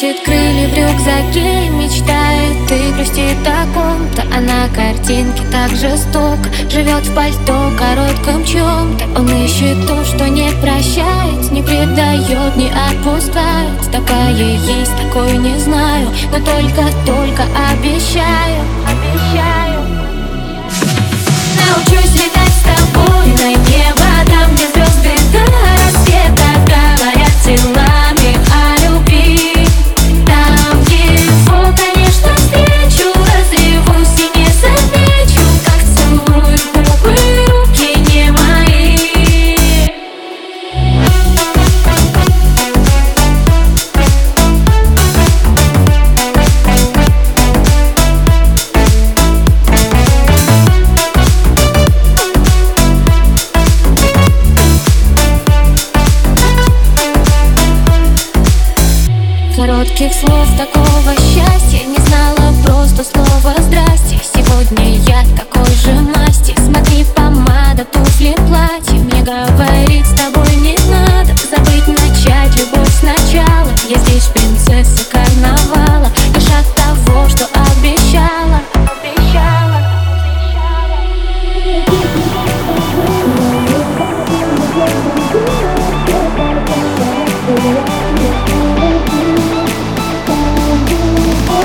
Носит крылья в рюкзаке и мечтает Ты грустит о ком-то, а на картинке так жестоко Живет в пальто коротком чем-то Он ищет то, что не прощает Не предает, не отпускает. Такая есть, такой не знаю Но только-только коротких слов такого счастья.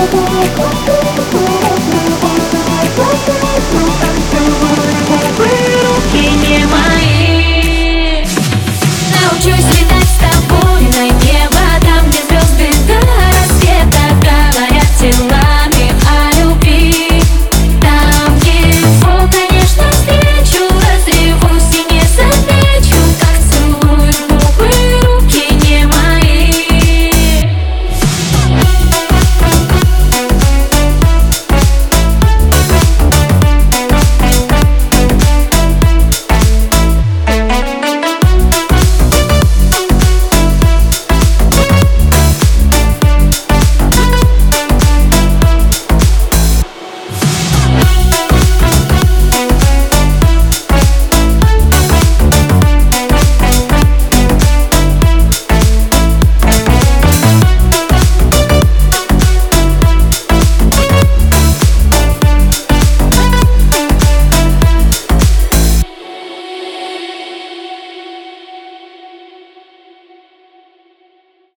不